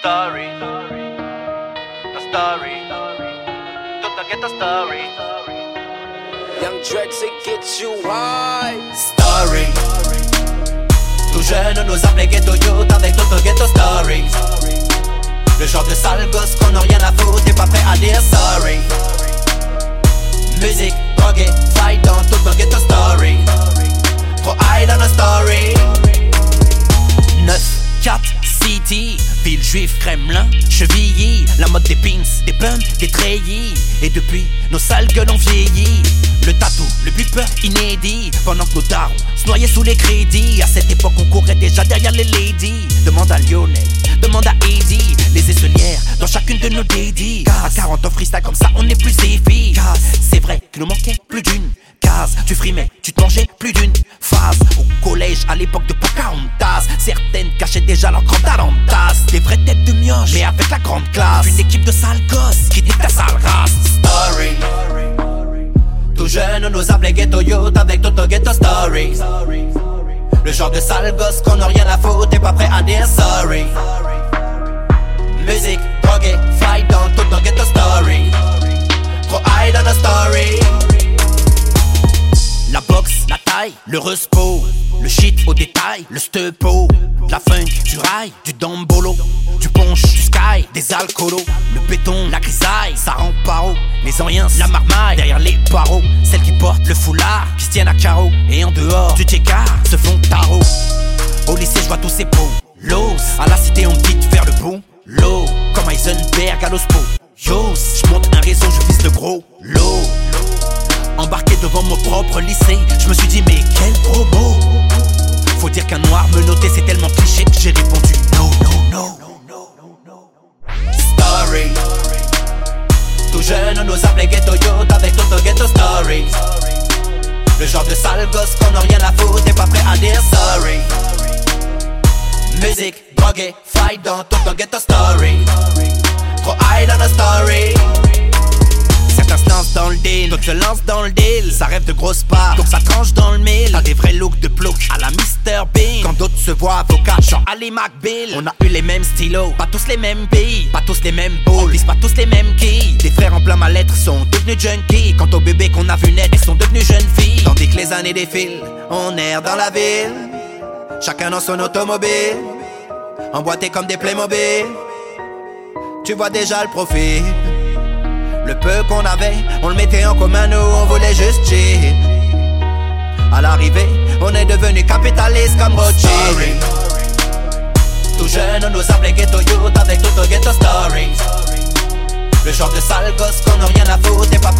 story. The story. Tout le ghetto story. Young Drex, it gets you high. Story. Tout jeune, on nous appelait ghetto youth avec tout le ghetto story. Le genre de sale gosse qu'on a rien à foutre, t'es pas prêt à dire sorry. Juive, Kremlin, chevillé, la mode des pins, des pumps, des treillis. Et depuis, nos sales gueules ont vieilli. Le tatou, le bupeur inédit, pendant que nos darons se noyaient sous les crédits. À cette époque, on courait déjà derrière les ladies. Demande à Lionel, demande à Eddie, les aisselières dans chacune de nos dédits. À 40 ans freestyle comme ça, on est plus efficace. C'est vrai qu'il nous manquait plus d'une case. Tu frimais, tu te mangeais plus d'une à l'époque de Pocahontas, certaines cachaient déjà leur grande talentas. Des vraies têtes de mioche, mais avec la grande classe. Une équipe de sales gosses qui dit ta sale race. Story. Tout jeune, on nous appelait ghetto youth avec Toto Ghetto Stories. Le genre de sale gosse qu'on a rien à foutre, t'es pas prêt à dire sorry. Musique, drogue, le respo, le shit au détail, le stepo, la funk, du rail, du dombolo, du punch, du sky, des alcoolos, le béton, la grisaille, ça rend paro, les oriens, la marmaille, derrière les barreaux, celles qui portent le foulard, qui se tiennent à et en dehors du tchéka, se font tarot. Au lycée, je vois tous ces pots, l'os, à la cité, on me de faire le bon, l'eau, comme Heisenberg à l'ospo, yos, je monte un réseau, je vise le gros, l'eau. Embarqué devant mon propre lycée, je me suis dit mais quel promo Faut dire qu'un noir me notait, c'est tellement cliché que j'ai répondu no, no, no. Story. Tout jeune, on nous appelait ghetto youth avec Toto Ghetto Stories. Le genre de sale gosse qu'on a rien à foutre, t'es pas prêt à dire sorry. Musique, drogue, fight dans Toto Ghetto Story. Trop high dans la story. Lancent dans le deal, d'autres se lancent dans le deal. Ça rêve de grosses parts, donc ça tranche dans le mille. T'as des vrais looks de plouc à la Mr Bean. Quand d'autres se voient avocats, genre Ali McBeal. On a eu les mêmes stylos, pas tous les mêmes billes, pas tous les mêmes balls, pas tous les mêmes quilles. Des frères en plein mal-être sont devenus junkies. Quant aux bébés qu'on a vu naître, ils sont devenus jeunes filles. Tandis que les années défilent, on erre dans la ville. Chacun dans son automobile, emboîtés comme des Playmobil. Tu vois déjà le profil. Le peu qu'on avait, on le mettait en commun, nous on voulait juste chill. À l'arrivée, on est devenu capitaliste comme Rothschild. Tout jeune, on nous appelait ghetto youth avec tout ghetto stories. Le genre de sale gosse qu'on a rien à foutre, t'es pas